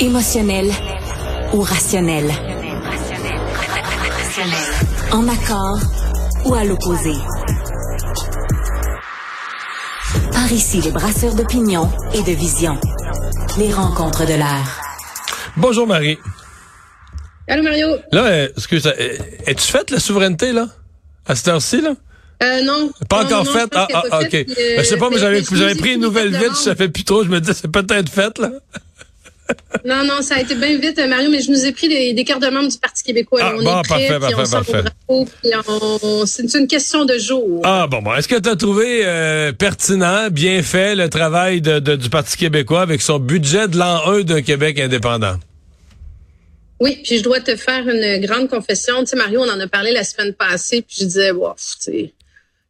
Émotionnel ou rationnel? En accord ou à l'opposé? Par ici, les brasseurs d'opinion et de vision. Les rencontres de l'air. Bonjour Marie. Allô Mario. Là, euh, excuse, euh, es-tu faite la souveraineté, là? À cette heure-ci, là? Euh, non. Pas Non, encore non, faite? je Ah, ah, ok. Ben, je sais pas, euh, mais j'avais, je pris une nouvelle vite, ça fait plus trop. Je me disais, c'est peut-être faite, là. Non, non, ça a été bien vite, Mario, mais je nous ai pris des, des cartes de membres du Parti québécois. Ah, on bon, est prêts, parfait, puis parfait, on- c'est une question de jour. Ah, bon, bon. Est-ce que tu as trouvé euh, pertinent, bien fait, le travail de, de- du Parti québécois avec son budget de l'an 1 d'un Québec indépendant? Oui, puis je dois te faire une grande confession. Tu sais, Mario, on en a parlé la semaine passée, puis je disais, wow, tu sais,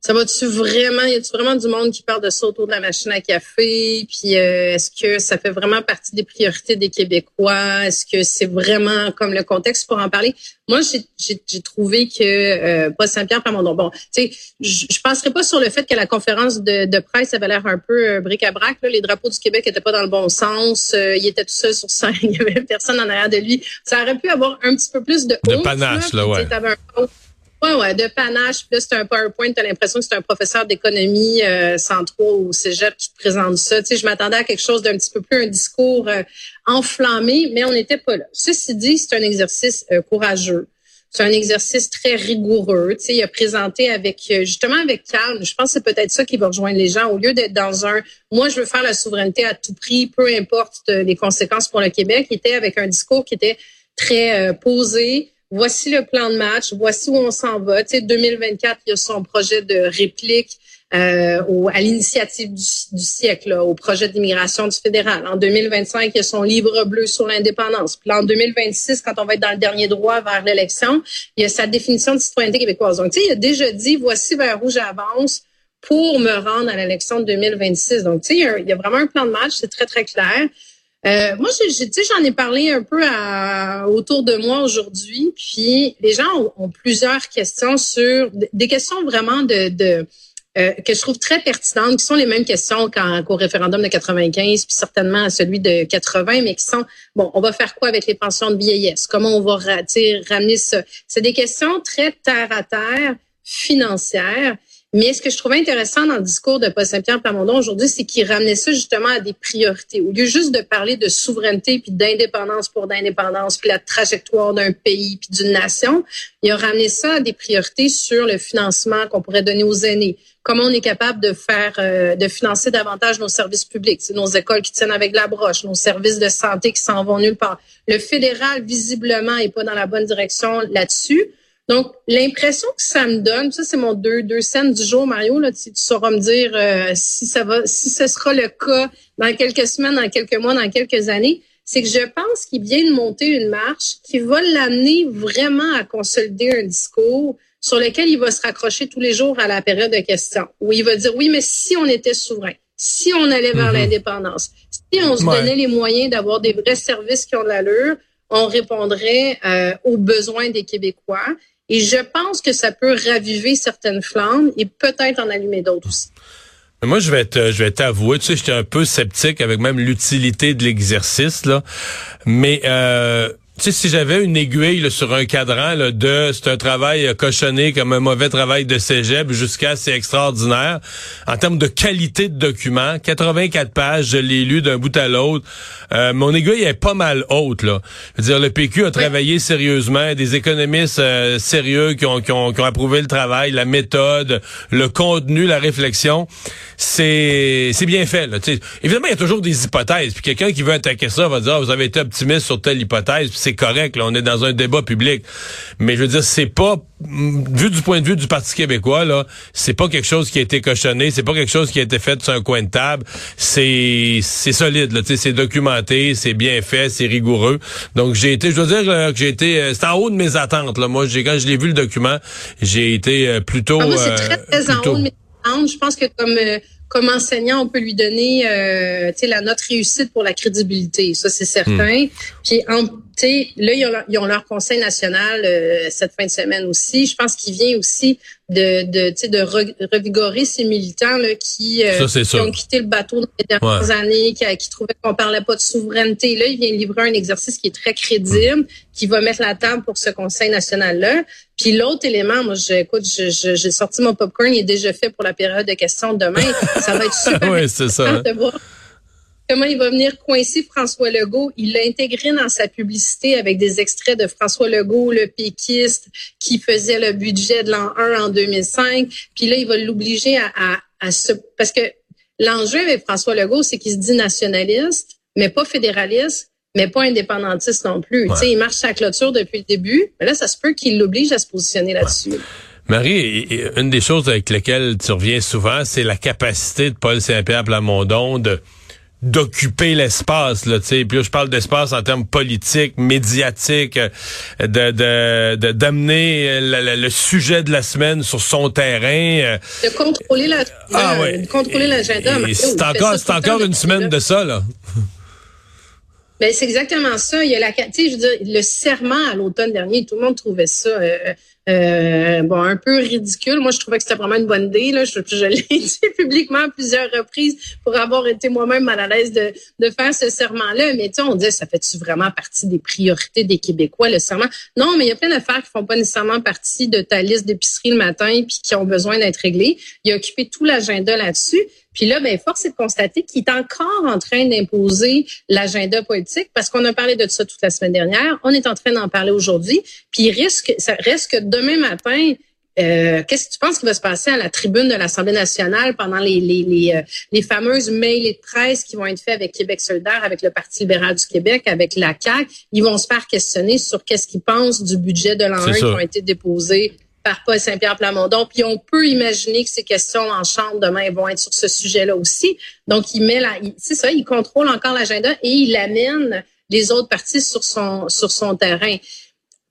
ça va-tu vraiment, y a-tu vraiment du monde qui parle de ça autour de la machine à café? Puis euh, est-ce que ça fait vraiment partie des priorités des Québécois? Est-ce que c'est vraiment comme le contexte pour en parler? Moi, j'ai- trouvé que euh, pas Saint-Pierre Plamondon. Bon, tu sais, je penserais pas sur le fait que la conférence de, de presse avait l'air un peu euh, bric-à-brac. là. Les drapeaux du Québec étaient pas dans le bon sens. Euh, il était tout seul sur scène. Il y avait personne en arrière de lui. Ça aurait pu avoir un petit peu plus de De panache, là, ouais. Ouais, ouais, de panache. Puis là, c'est un PowerPoint. T'as l'impression que c'est un professeur d'économie euh, centraux au cégep qui te présente ça. Tu sais, je m'attendais à quelque chose d'un petit peu plus un discours euh, enflammé, mais on n'était pas là. Ceci dit, c'est un exercice euh, courageux. C'est un exercice très rigoureux. Tu sais, il a présenté avec euh, justement avec calme. Je pense que c'est peut-être ça qui va rejoindre les gens au lieu d'être dans un moi je veux faire la souveraineté à tout prix, peu importe euh, les conséquences pour le Québec. Il était avec un discours qui était très euh, posé. Voici le plan de match. Voici où on s'en va. Tu sais, 2024, il y a son projet de réplique euh, à l'initiative du, siècle, au projet d'immigration du fédéral. En 2025, il y a son livre bleu sur l'indépendance. Puis en 2026, quand on va être dans le dernier droit vers l'élection, il y a sa définition de citoyenneté québécoise. Donc, tu il a déjà dit, voici vers où j'avance pour me rendre à l'élection de 2026. Donc, tu sais, il y a vraiment un plan de match, c'est très, très clair. Euh, moi, tu sais, j'en ai parlé un peu à- autour de moi aujourd'hui, puis les gens ont, plusieurs questions sur des questions vraiment de, de euh, que je trouve très pertinentes, qui sont les mêmes questions qu'au référendum de 95, puis certainement à celui de 80, mais qui sont bon, on va faire quoi avec les pensions de vieillesse? Comment on va ramener ça? C'est des questions très terre à terre, financières. Mais ce que je trouvais intéressant dans le discours de Paul Saint-Pierre Plamondon aujourd'hui, c'est qu'il ramenait ça justement à des priorités. Au lieu juste de parler de souveraineté puis d'indépendance pour d'indépendance, puis la trajectoire d'un pays puis d'une nation, il a ramené ça à des priorités sur le financement qu'on pourrait donner aux aînés. Comment on est capable de faire, euh, de financer davantage nos services publics, nos écoles qui tiennent avec la broche, nos services de santé qui s'en vont nulle part. Le fédéral visiblement est pas dans la bonne direction là-dessus. Donc, l'impression que ça me donne, ça c'est mon deux, deux scènes du jour, Mario, là, tu, tu sauras me dire euh, si ça va, si ce sera le cas dans quelques semaines, dans quelques mois, dans quelques années, c'est que je pense qu'il vient de monter une marche qui va l'amener vraiment à consolider un discours sur lequel il va se raccrocher tous les jours à la période de questions, où il va dire oui, mais si on était souverain, si on allait vers Mhm. l'indépendance, si on se Ouais. donnait les moyens d'avoir des vrais services qui ont de l'allure, on répondrait euh, aux besoins des Québécois. Et je pense que ça peut raviver certaines flammes et peut-être en allumer d'autres aussi. Moi, je vais te, je vais t'avouer, tu sais, j'étais un peu sceptique avec même l'utilité de l'exercice, là. Mais, euh, sais, si j'avais une aiguille là, sur un cadran là, de c'est un travail euh, cochonné comme un mauvais travail de cégep jusqu'à c'est extraordinaire, en termes de qualité de document, 84 pages, je l'ai lu d'un bout à l'autre. Euh, mon aiguille est pas mal haute, là. Je veux dire, le PQ a travaillé sérieusement, des économistes euh, sérieux qui ont, qui, ont, qui ont approuvé le travail, la méthode, le contenu, la réflexion. C'est c'est bien fait, là. Évidemment, il y a toujours des hypothèses. Puis quelqu'un qui veut attaquer ça va dire, Ah, vous avez été optimiste sur telle hypothèse, puis c'est correct, là, on est dans un débat public. Mais je veux dire, c'est pas, vu du point de vue du Parti québécois, là, c'est pas quelque chose qui a été cochonné, c'est pas quelque chose qui a été fait sur un coin de table. C'est c'est solide, là, tu sais, c'est documenté, c'est bien fait, c'est rigoureux. Donc j'ai été, je dois dire euh, que j'ai été, euh, c'est en haut de mes attentes, là. Moi, j'ai quand je l'ai vu le document, j'ai été euh, plutôt. Ah, moi, c'est euh, très, très en haut de mes attentes. Je pense que comme, euh, comme enseignant, on peut lui donner euh, tu sais, la note réussite pour la crédibilité. Ça, c'est certain. Puis, en, sais, là, ils ont, leur, ils ont leur conseil national euh, cette fin de semaine aussi. Je pense qu'il vient aussi de, de, de revigorer ces militants là, qui, euh, ont quitté le bateau dans les dernières années, qui, qui trouvaient qu'on parlait pas de souveraineté. Là, il vient livrer un exercice qui est très crédible, qui va mettre la table pour ce Conseil national-là. Puis l'autre élément, moi, j'écoute, j'ai sorti mon popcorn, il est déjà fait pour la période de questions demain. Ça va être super ouais, c'est ça comment il va venir coincer François Legault? Il l'a intégré dans sa publicité avec des extraits de François Legault, le péquiste, qui faisait le budget de l'an 1 en 2005. Puis là, il va l'obliger à, à, à se... Parce que l'enjeu avec François Legault, c'est qu'il se dit nationaliste, mais pas fédéraliste, mais pas indépendantiste non plus. sais, Il marche sa clôture depuis le début. Mais là, ça se peut qu'il l'oblige à se positionner là-dessus. Marie, une des choses avec lesquelles tu reviens souvent, c'est la capacité de Paul Saint-Pierre Plamondon de d'occuper l'espace là tu sais puis je parle d'espace en termes politiques médiatiques euh, de de d'amener le, sujet de la semaine sur son terrain euh. de contrôler la ah, de contrôler l'agenda c'est encore c'est encore une semaine de ça là ben, c'est exactement ça. Il y a la, je veux dire, le serment à l'automne dernier, tout le monde trouvait ça euh, euh, bon, un peu ridicule. Moi, je trouvais que c'était vraiment une bonne idée. Là. Je, l'ai dit publiquement à plusieurs reprises pour avoir été moi-même mal à l'aise de, de faire ce serment-là. Mais tu on disait, ça fait-tu vraiment partie des priorités des Québécois, le serment? Non, mais il y a plein d'affaires qui font pas nécessairement partie de ta liste d'épicerie le matin puis qui ont besoin d'être réglées. Il a occupé tout l'agenda là-dessus. Puis là, ben, force est de constater qu'il est encore en train d'imposer l'agenda politique parce qu'on a parlé de ça toute la semaine dernière. On est en train d'en parler aujourd'hui. Puis il risque, ça reste que demain matin, euh, qu'est-ce que tu penses qui va se passer à la tribune de l'Assemblée nationale pendant les, les, les, euh, les fameuses mails et presse qui vont être faits avec Québec solidaire, avec le Parti libéral du Québec, avec la CAQ? Ils vont se faire questionner sur qu'est-ce qu'ils pensent du budget de l'an 1 qui ont été déposés par Paul Saint-Pierre Plamondon. Puis on peut imaginer que ces questions en chambre demain vont être sur ce sujet-là aussi. Donc il met la, c'est ça, il contrôle encore l'agenda et il amène les autres partis sur son sur son terrain.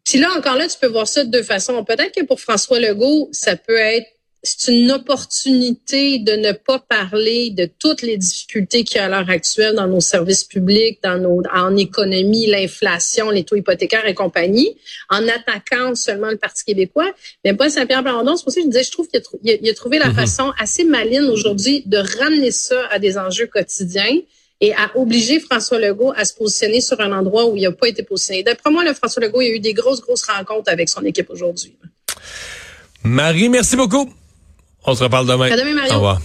Puis là encore là, tu peux voir ça de deux façons. Peut-être que pour François Legault, ça peut être c'est une opportunité de ne pas parler de toutes les difficultés qu'il y a à l'heure actuelle dans nos services publics, dans nos, en économie, l'inflation, les taux hypothécaires et compagnie, en attaquant seulement le Parti québécois. Mais pas Saint-Pierre Blandon, c'est pour ça que je disais, je trouve qu'il a, a, trouvé la mm-hmm. façon assez maligne aujourd'hui de ramener ça à des enjeux quotidiens et à obliger François Legault à se positionner sur un endroit où il n'a pas été positionné. D'après moi, le François Legault, il a eu des grosses, grosses rencontres avec son équipe aujourd'hui. Marie, merci beaucoup. On se reparle demain. À demain, Mario. Au revoir.